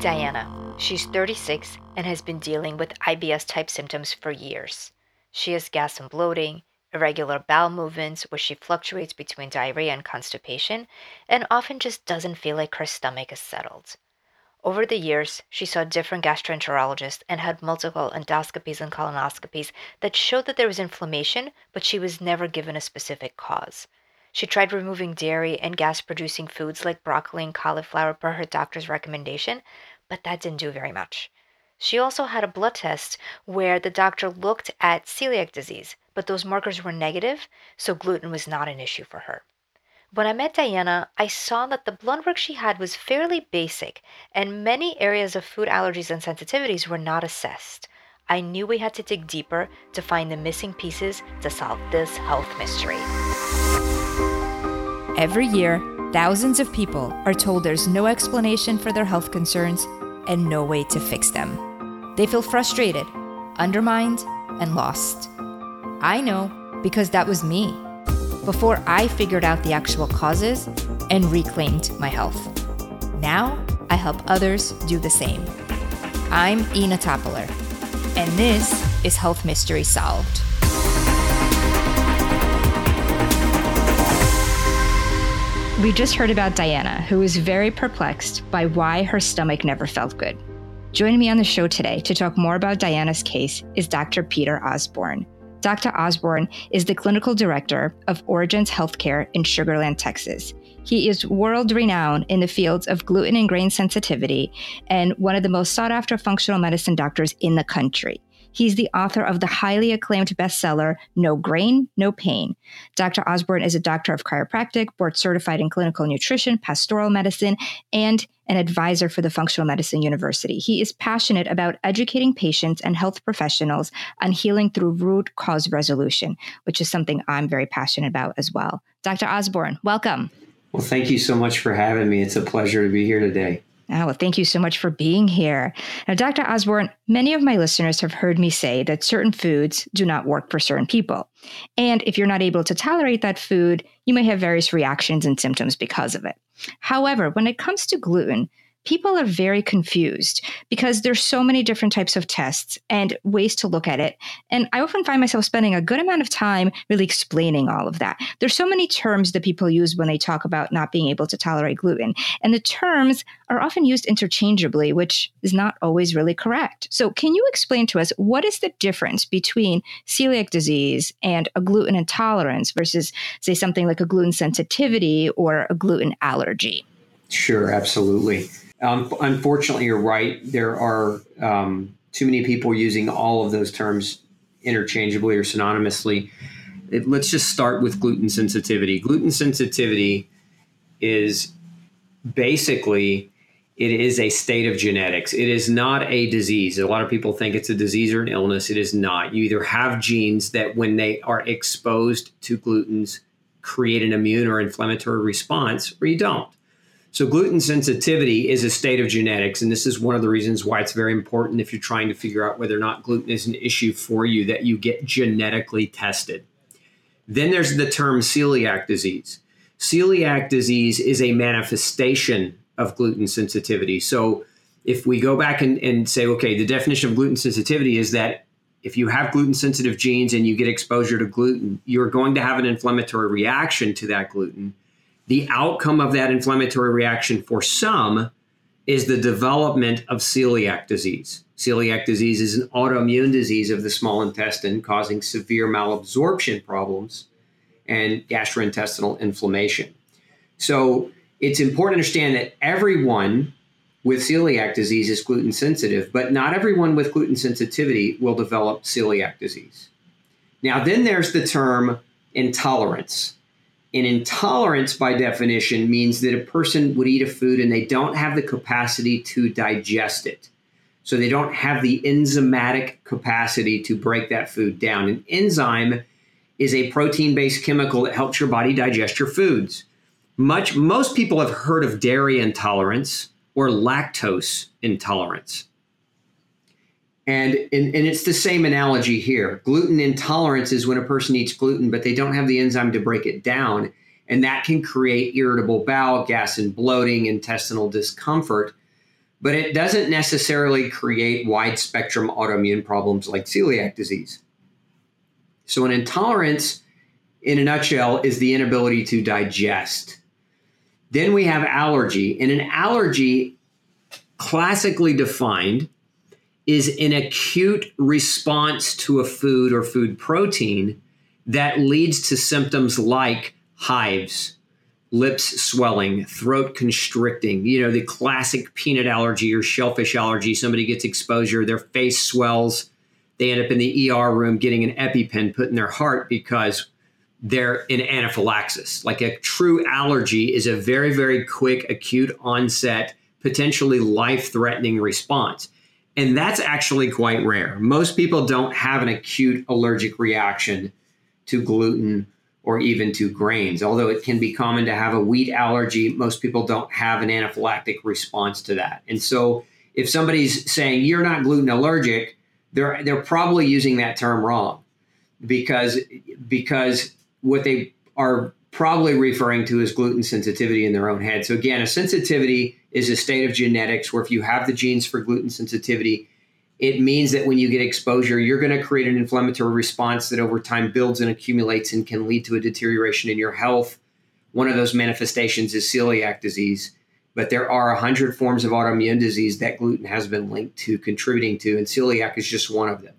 Diana. She's 36 and has been dealing with IBS type symptoms for years. She has gas and bloating, irregular bowel movements where she fluctuates between diarrhea and constipation, and often just doesn't feel like her stomach is settled. Over the years, she saw different gastroenterologists and had multiple endoscopies and colonoscopies that showed that there was inflammation, but she was never given a specific cause. She tried removing dairy and gas producing foods like broccoli and cauliflower per her doctor's recommendation, but that didn't do very much. She also had a blood test where the doctor looked at celiac disease, but those markers were negative, so gluten was not an issue for her. When I met Diana, I saw that the blood work she had was fairly basic, and many areas of food allergies and sensitivities were not assessed. I knew we had to dig deeper to find the missing pieces to solve this health mystery. Every year, thousands of people are told there's no explanation for their health concerns and no way to fix them. They feel frustrated, undermined, and lost. I know because that was me before I figured out the actual causes and reclaimed my health. Now, I help others do the same. I'm Ina Toppler, and this is Health Mystery Solved. We just heard about Diana, who was very perplexed by why her stomach never felt good. Joining me on the show today to talk more about Diana's case is Dr. Peter Osborne. Dr. Osborne is the clinical director of Origins Healthcare in Sugarland, Texas. He is world renowned in the fields of gluten and grain sensitivity and one of the most sought after functional medicine doctors in the country. He's the author of the highly acclaimed bestseller, No Grain, No Pain. Dr. Osborne is a doctor of chiropractic, board certified in clinical nutrition, pastoral medicine, and an advisor for the Functional Medicine University. He is passionate about educating patients and health professionals on healing through root cause resolution, which is something I'm very passionate about as well. Dr. Osborne, welcome. Well, thank you so much for having me. It's a pleasure to be here today. Oh, well, thank you so much for being here. Now, Dr. Osborne, many of my listeners have heard me say that certain foods do not work for certain people. And if you're not able to tolerate that food, you may have various reactions and symptoms because of it. However, when it comes to gluten, people are very confused because there's so many different types of tests and ways to look at it. And I often find myself spending a good amount of time really explaining all of that. There's so many terms that people use when they talk about not being able to tolerate gluten. And the terms are often used interchangeably, which is not always really correct. So can you explain to us what is the difference between celiac disease and a gluten intolerance versus say something like a gluten sensitivity or a gluten allergy? Sure, absolutely. Um, unfortunately, you're right. There are um, too many people using all of those terms interchangeably or synonymously. It, let's just start with gluten sensitivity. Gluten sensitivity is basically it is a state of genetics. It is not a disease. A lot of people think it's a disease or an illness. It is not. You either have genes that, when they are exposed to gluten's, create an immune or inflammatory response, or you don't. So, gluten sensitivity is a state of genetics. And this is one of the reasons why it's very important if you're trying to figure out whether or not gluten is an issue for you that you get genetically tested. Then there's the term celiac disease. Celiac disease is a manifestation of gluten sensitivity. So, if we go back and, and say, okay, the definition of gluten sensitivity is that if you have gluten sensitive genes and you get exposure to gluten, you're going to have an inflammatory reaction to that gluten the outcome of that inflammatory reaction for some is the development of celiac disease. Celiac disease is an autoimmune disease of the small intestine causing severe malabsorption problems and gastrointestinal inflammation. So it's important to understand that everyone with celiac disease is gluten sensitive, but not everyone with gluten sensitivity will develop celiac disease. Now, then there's the term intolerance. An intolerance, by definition, means that a person would eat a food and they don't have the capacity to digest it. So they don't have the enzymatic capacity to break that food down. An enzyme is a protein based chemical that helps your body digest your foods. Much, most people have heard of dairy intolerance or lactose intolerance. And, and, and it's the same analogy here. Gluten intolerance is when a person eats gluten, but they don't have the enzyme to break it down. And that can create irritable bowel, gas and bloating, intestinal discomfort. but it doesn't necessarily create wide spectrum autoimmune problems like celiac disease. So, an intolerance, in a nutshell, is the inability to digest. Then we have allergy, and an allergy, classically defined, is an acute response to a food or food protein that leads to symptoms like hives, lips swelling, throat constricting, you know, the classic peanut allergy or shellfish allergy. Somebody gets exposure, their face swells, they end up in the ER room getting an EpiPen put in their heart because they're in anaphylaxis. Like a true allergy is a very, very quick, acute onset, potentially life threatening response. And that's actually quite rare. Most people don't have an acute allergic reaction to gluten or even to grains. Although it can be common to have a wheat allergy, most people don't have an anaphylactic response to that. And so if somebody's saying you're not gluten allergic, they're they're probably using that term wrong because because what they are probably referring to is gluten sensitivity in their own head. So again, a sensitivity is a state of genetics where if you have the genes for gluten sensitivity, it means that when you get exposure, you're going to create an inflammatory response that over time builds and accumulates and can lead to a deterioration in your health. One of those manifestations is celiac disease, but there are 100 forms of autoimmune disease that gluten has been linked to contributing to, and celiac is just one of them.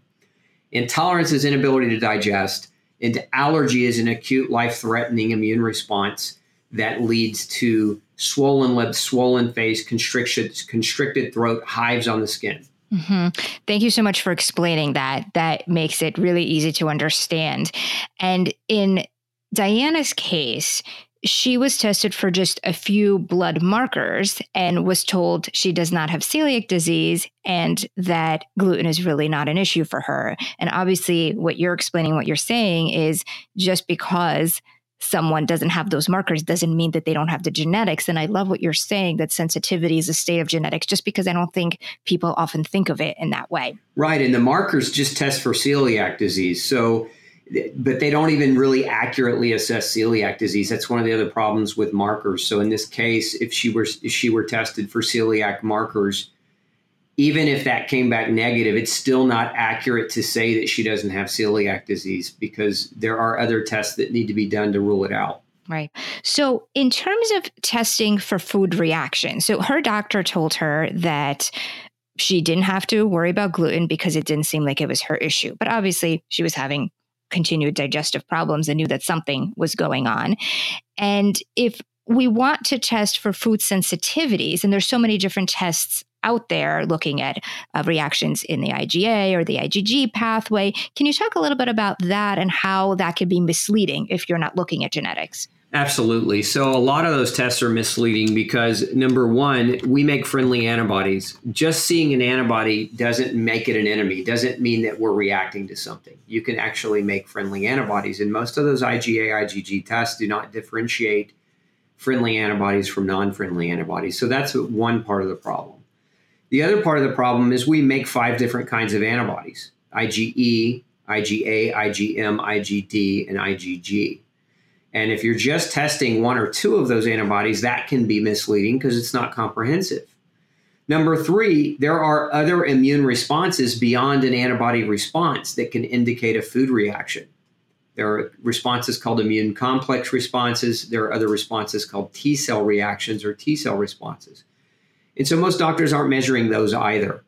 Intolerance is inability to digest, and allergy is an acute life threatening immune response that leads to swollen lips, swollen face, constricted, constricted throat, hives on the skin. Mm-hmm. Thank you so much for explaining that. That makes it really easy to understand. And in Diana's case, she was tested for just a few blood markers and was told she does not have celiac disease and that gluten is really not an issue for her. And obviously, what you're explaining, what you're saying is just because someone doesn't have those markers doesn't mean that they don't have the genetics. And I love what you're saying that sensitivity is a state of genetics, just because I don't think people often think of it in that way. Right. And the markers just test for celiac disease. So, but they don't even really accurately assess celiac disease. That's one of the other problems with markers. So in this case, if she were if she were tested for celiac markers, even if that came back negative, it's still not accurate to say that she doesn't have celiac disease because there are other tests that need to be done to rule it out. Right. So, in terms of testing for food reaction, so her doctor told her that she didn't have to worry about gluten because it didn't seem like it was her issue. But obviously, she was having continued digestive problems and knew that something was going on. And if we want to test for food sensitivities, and there's so many different tests out there looking at uh, reactions in the IgA or the IgG pathway. Can you talk a little bit about that and how that could be misleading if you're not looking at genetics? Absolutely. So, a lot of those tests are misleading because number one, we make friendly antibodies. Just seeing an antibody doesn't make it an enemy, doesn't mean that we're reacting to something. You can actually make friendly antibodies. And most of those IgA, IgG tests do not differentiate friendly antibodies from non friendly antibodies. So, that's one part of the problem. The other part of the problem is we make five different kinds of antibodies IgE, IgA, IgM, IgD, and IgG. And if you're just testing one or two of those antibodies, that can be misleading because it's not comprehensive. Number three, there are other immune responses beyond an antibody response that can indicate a food reaction. There are responses called immune complex responses. There are other responses called T cell reactions or T cell responses. And so most doctors aren't measuring those either.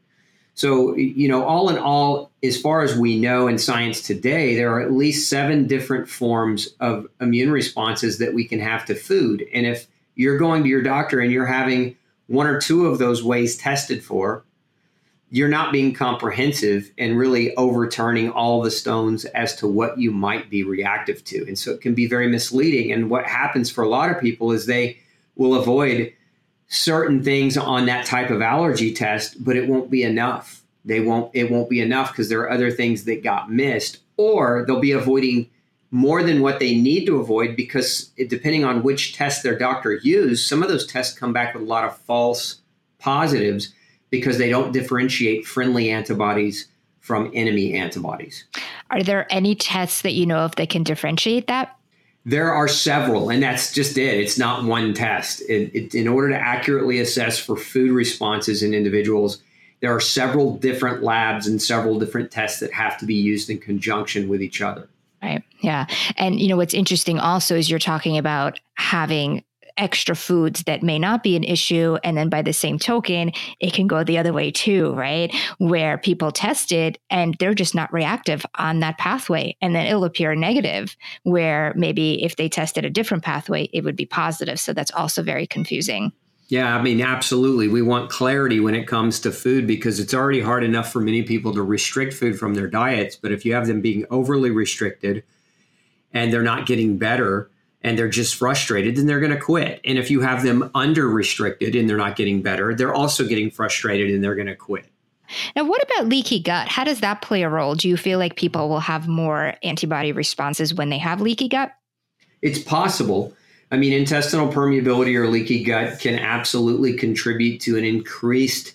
So, you know, all in all, as far as we know in science today, there are at least seven different forms of immune responses that we can have to food. And if you're going to your doctor and you're having one or two of those ways tested for, you're not being comprehensive and really overturning all the stones as to what you might be reactive to. And so it can be very misleading. And what happens for a lot of people is they will avoid certain things on that type of allergy test, but it won't be enough. They won't it won't be enough because there are other things that got missed or they'll be avoiding more than what they need to avoid because it, depending on which test their doctor used, some of those tests come back with a lot of false positives because they don't differentiate friendly antibodies from enemy antibodies. Are there any tests that you know if they can differentiate that? There are several, and that's just it. It's not one test. It, it, in order to accurately assess for food responses in individuals, there are several different labs and several different tests that have to be used in conjunction with each other. Right. Yeah. And, you know, what's interesting also is you're talking about having extra foods that may not be an issue. And then by the same token, it can go the other way too, right? Where people test it and they're just not reactive on that pathway. And then it'll appear negative, where maybe if they tested a different pathway, it would be positive. So that's also very confusing. Yeah, I mean, absolutely. We want clarity when it comes to food because it's already hard enough for many people to restrict food from their diets. But if you have them being overly restricted and they're not getting better, and they're just frustrated, then they're going to quit. And if you have them under restricted and they're not getting better, they're also getting frustrated and they're going to quit. Now, what about leaky gut? How does that play a role? Do you feel like people will have more antibody responses when they have leaky gut? It's possible. I mean, intestinal permeability or leaky gut can absolutely contribute to an increased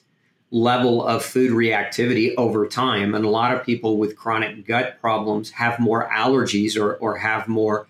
level of food reactivity over time. And a lot of people with chronic gut problems have more allergies or, or have more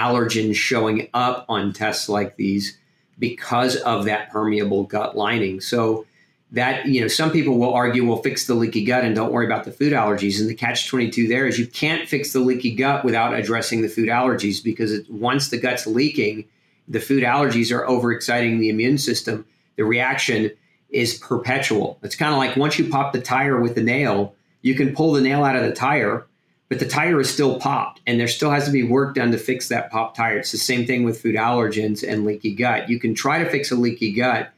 allergens showing up on tests like these because of that permeable gut lining. So that, you know, some people will argue, we'll fix the leaky gut and don't worry about the food allergies. And the catch 22 there is you can't fix the leaky gut without addressing the food allergies because it, once the gut's leaking, the food allergies are overexciting the immune system. The reaction is perpetual. It's kind of like once you pop the tire with the nail, you can pull the nail out of the tire but the tire is still popped and there still has to be work done to fix that popped tire. It's the same thing with food allergens and leaky gut. You can try to fix a leaky gut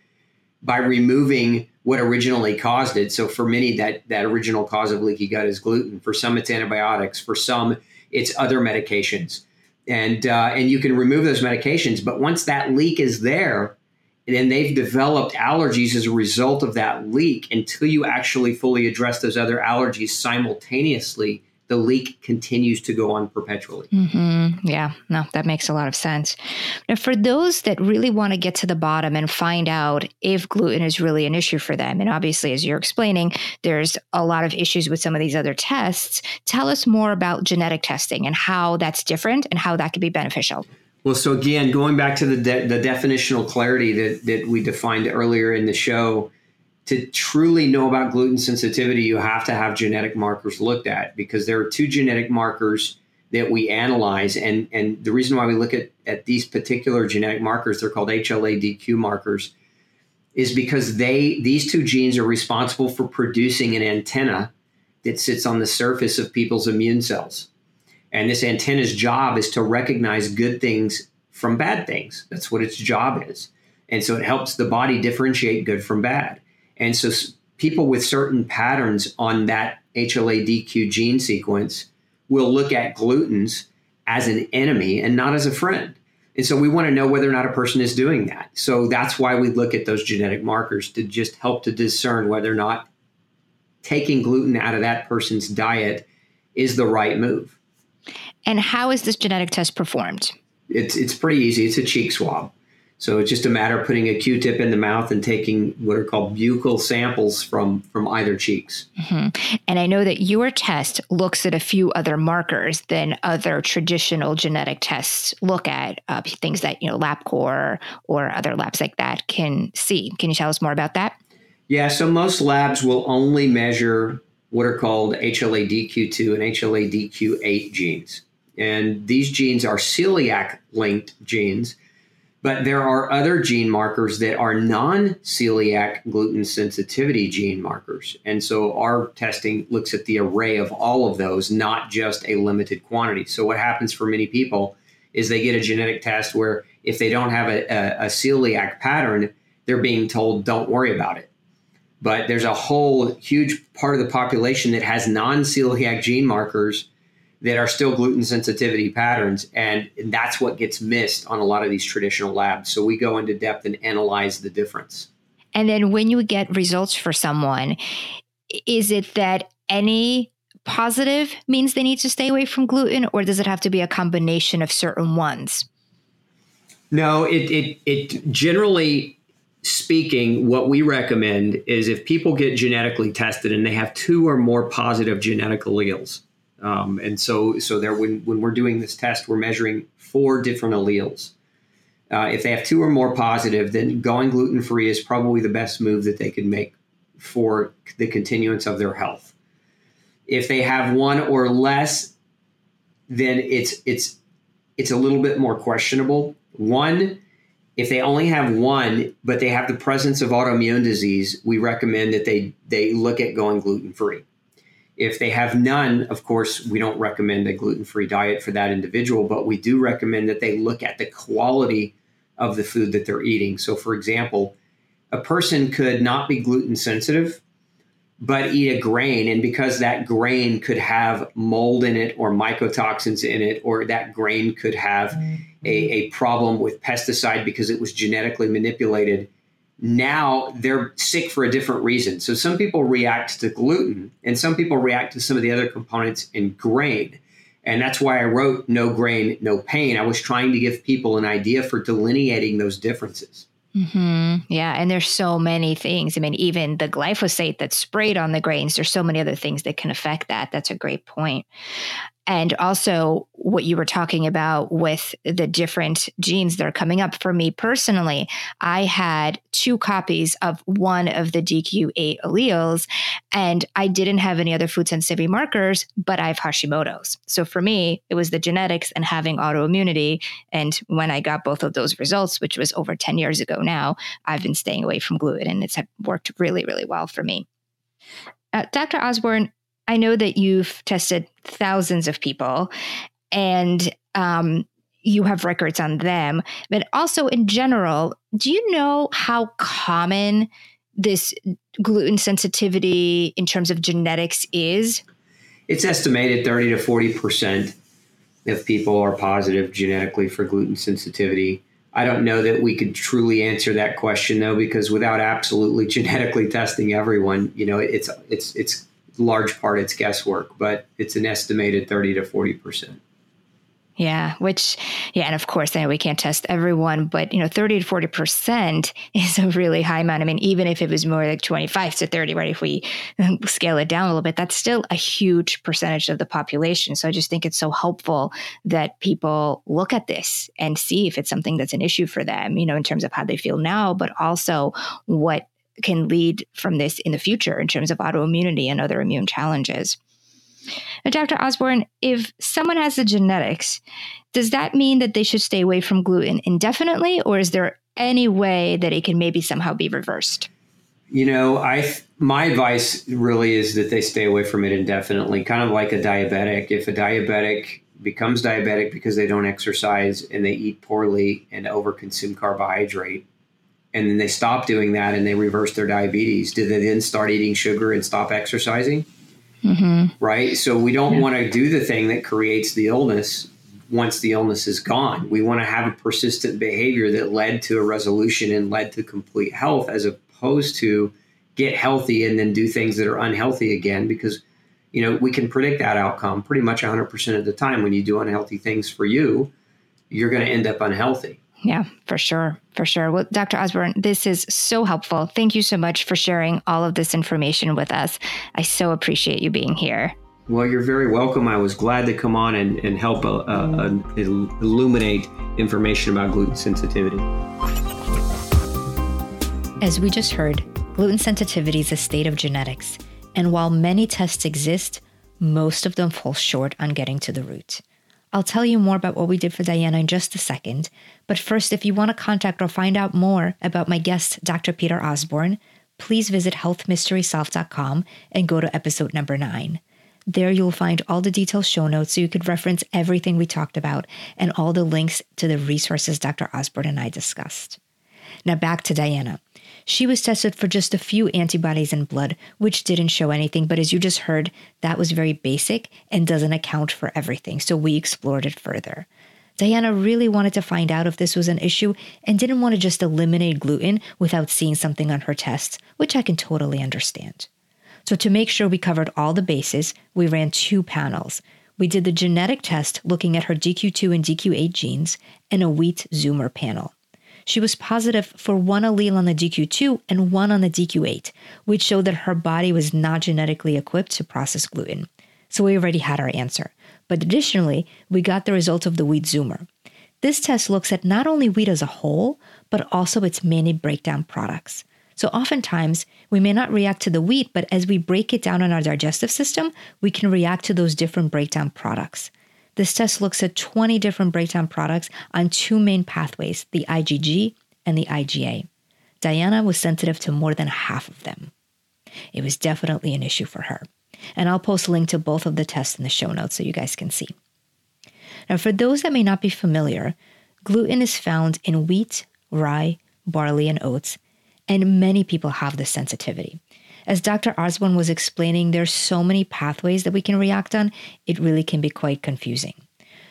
by removing what originally caused it. So for many that that original cause of leaky gut is gluten. For some it's antibiotics, for some it's other medications. And uh, and you can remove those medications, but once that leak is there, then they've developed allergies as a result of that leak until you actually fully address those other allergies simultaneously the leak continues to go on perpetually. Mm-hmm. Yeah, no, that makes a lot of sense. Now, for those that really want to get to the bottom and find out if gluten is really an issue for them, and obviously, as you're explaining, there's a lot of issues with some of these other tests. Tell us more about genetic testing and how that's different and how that could be beneficial. Well, so again, going back to the de- the definitional clarity that that we defined earlier in the show to truly know about gluten sensitivity, you have to have genetic markers looked at because there are two genetic markers that we analyze. And, and the reason why we look at, at these particular genetic markers, they're called HLA-DQ markers, is because they these two genes are responsible for producing an antenna that sits on the surface of people's immune cells. And this antenna's job is to recognize good things from bad things. That's what its job is. And so it helps the body differentiate good from bad. And so people with certain patterns on that HLA-DQ gene sequence will look at glutens as an enemy and not as a friend. And so we want to know whether or not a person is doing that. So that's why we look at those genetic markers to just help to discern whether or not taking gluten out of that person's diet is the right move. And how is this genetic test performed? It's it's pretty easy. It's a cheek swab. So it's just a matter of putting a Q-tip in the mouth and taking what are called buccal samples from from either cheeks. Mm-hmm. And I know that your test looks at a few other markers than other traditional genetic tests look at uh, things that you know LabCorp or other labs like that can see. Can you tell us more about that? Yeah, so most labs will only measure what are called HLA-DQ2 and HLA-DQ8 genes. And these genes are celiac linked genes but there are other gene markers that are non celiac gluten sensitivity gene markers. And so our testing looks at the array of all of those, not just a limited quantity. So what happens for many people is they get a genetic test where if they don't have a, a, a celiac pattern, they're being told, don't worry about it. But there's a whole huge part of the population that has non celiac gene markers that are still gluten sensitivity patterns. And that's what gets missed on a lot of these traditional labs. So we go into depth and analyze the difference. And then when you get results for someone, is it that any positive means they need to stay away from gluten, or does it have to be a combination of certain ones? No, it, it, it generally speaking, what we recommend is if people get genetically tested and they have two or more positive genetic alleles, Um, and so, so there, when, when we're doing this test, we're measuring four different alleles. Uh, if they have two or more positive, then going gluten free is probably the best move that they can make for the continuance of their health. If they have one or less, then it's it's it's a little bit more questionable. One, if they only have one, but they have the presence of autoimmune disease, we recommend that they they look at going gluten free. If they have none, of course, we don't recommend a gluten free diet for that individual, but we do recommend that they look at the quality of the food that they're eating. So, for example, a person could not be gluten sensitive, but eat a grain. And because that grain could have mold in it or mycotoxins in it, or that grain could have mm-hmm. a, a problem with pesticide because it was genetically manipulated, now they're sick for a different reason. So some people react to gluten and some people react to some of the other components in grain. And that's why I wrote No Grain, No Pain. I was trying to give people an idea for delineating those differences. Mm-hmm. Yeah. And there's so many things. I mean, even the glyphosate that's sprayed on the grains, there's so many other things that can affect that. That's a great point and also what you were talking about with the different genes that are coming up. For me personally i had two copies of one of the dq8 alleles and i didn't have any other food sensitivity markers but i have hashimoto's. So for me it was the genetics and having autoimmunity. And when i got both of those results which was over 10 years ago now i've been staying away from gluten and it's worked really really well for me. Uh, dr osborne I know that you've tested thousands of people and um, you have records on them, but also in general, do you know how common this gluten sensitivity in terms of genetics is? It's estimated 30 to 40% of people are positive genetically for gluten sensitivity. I don't know that we could truly answer that question though, because without absolutely genetically testing everyone, you know, it's it's it's large part it's guesswork, but it's an estimated 30 to 40%. Yeah, which, yeah, and of course, know we can't test everyone, but you know, 30 to 40% is a really high amount. I mean, even if it was more like 25 to 30, right? If we scale it down a little bit, that's still a huge percentage of the population. So I just think it's so helpful that people look at this and see if it's something that's an issue for them, you know, in terms of how they feel now, but also what can lead from this in the future in terms of autoimmunity and other immune challenges. Now, Dr. Osborne, if someone has the genetics, does that mean that they should stay away from gluten indefinitely, or is there any way that it can maybe somehow be reversed? You know, I my advice really is that they stay away from it indefinitely, kind of like a diabetic. If a diabetic becomes diabetic because they don't exercise and they eat poorly and overconsume carbohydrate, and then they stop doing that and they reverse their diabetes, do they then start eating sugar and stop exercising? Mm-hmm. Right. So we don't yeah. want to do the thing that creates the illness once the illness is gone. We want to have a persistent behavior that led to a resolution and led to complete health as opposed to get healthy and then do things that are unhealthy again because you know we can predict that outcome pretty much 100% of the time when you do unhealthy things for you you're going to end up unhealthy yeah, for sure. For sure. Well, Dr. Osborne, this is so helpful. Thank you so much for sharing all of this information with us. I so appreciate you being here. Well, you're very welcome. I was glad to come on and, and help uh, uh, illuminate information about gluten sensitivity. As we just heard, gluten sensitivity is a state of genetics. And while many tests exist, most of them fall short on getting to the root. I'll tell you more about what we did for Diana in just a second. But first, if you want to contact or find out more about my guest, Dr. Peter Osborne, please visit healthmysterysolved.com and go to episode number nine. There you'll find all the detailed show notes so you could reference everything we talked about and all the links to the resources Dr. Osborne and I discussed. Now back to Diana. She was tested for just a few antibodies in blood, which didn't show anything, but as you just heard, that was very basic and doesn't account for everything, so we explored it further. Diana really wanted to find out if this was an issue and didn't want to just eliminate gluten without seeing something on her tests, which I can totally understand. So, to make sure we covered all the bases, we ran two panels. We did the genetic test looking at her DQ2 and DQ8 genes and a wheat zoomer panel she was positive for one allele on the DQ2 and one on the DQ8, which showed that her body was not genetically equipped to process gluten. So we already had our answer. But additionally, we got the result of the wheat zoomer. This test looks at not only wheat as a whole, but also its many breakdown products. So oftentimes, we may not react to the wheat, but as we break it down in our digestive system, we can react to those different breakdown products. This test looks at 20 different breakdown products on two main pathways, the IgG and the IgA. Diana was sensitive to more than half of them. It was definitely an issue for her. And I'll post a link to both of the tests in the show notes so you guys can see. Now, for those that may not be familiar, gluten is found in wheat, rye, barley, and oats, and many people have this sensitivity. As Dr. Osborne was explaining, there's so many pathways that we can react on, it really can be quite confusing.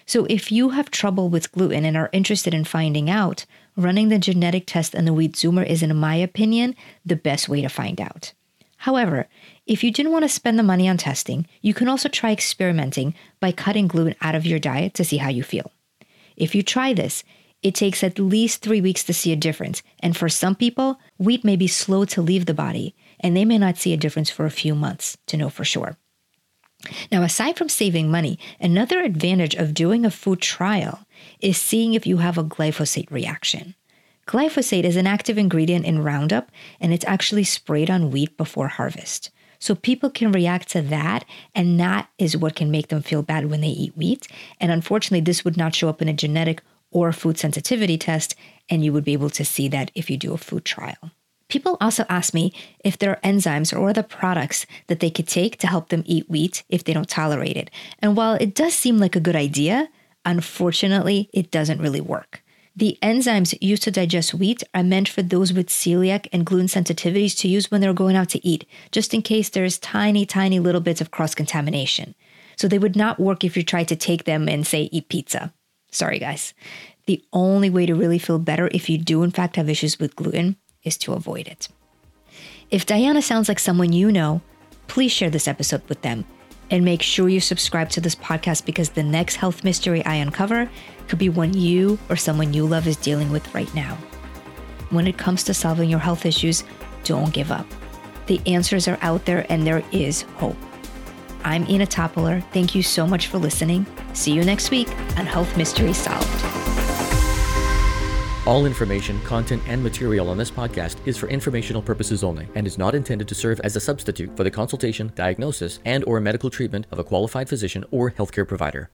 So if you have trouble with gluten and are interested in finding out, running the genetic test and the wheat zoomer is, in my opinion, the best way to find out. However, if you didn't want to spend the money on testing, you can also try experimenting by cutting gluten out of your diet to see how you feel. If you try this, it takes at least three weeks to see a difference, and for some people, wheat may be slow to leave the body, and they may not see a difference for a few months to know for sure. Now, aside from saving money, another advantage of doing a food trial is seeing if you have a glyphosate reaction. Glyphosate is an active ingredient in Roundup, and it's actually sprayed on wheat before harvest. So people can react to that, and that is what can make them feel bad when they eat wheat. And unfortunately, this would not show up in a genetic or food sensitivity test, and you would be able to see that if you do a food trial. People also ask me if there are enzymes or other products that they could take to help them eat wheat if they don't tolerate it. And while it does seem like a good idea, unfortunately, it doesn't really work. The enzymes used to digest wheat are meant for those with celiac and gluten sensitivities to use when they're going out to eat, just in case there's tiny, tiny little bits of cross contamination. So they would not work if you tried to take them and say, eat pizza. Sorry, guys. The only way to really feel better if you do, in fact, have issues with gluten is to avoid it. If Diana sounds like someone you know, please share this episode with them and make sure you subscribe to this podcast because the next health mystery I uncover could be one you or someone you love is dealing with right now. When it comes to solving your health issues, don't give up. The answers are out there and there is hope. I'm Ina Toppler. Thank you so much for listening. See you next week on Health Mystery Solved. All information, content, and material on this podcast is for informational purposes only and is not intended to serve as a substitute for the consultation, diagnosis, and or medical treatment of a qualified physician or healthcare provider.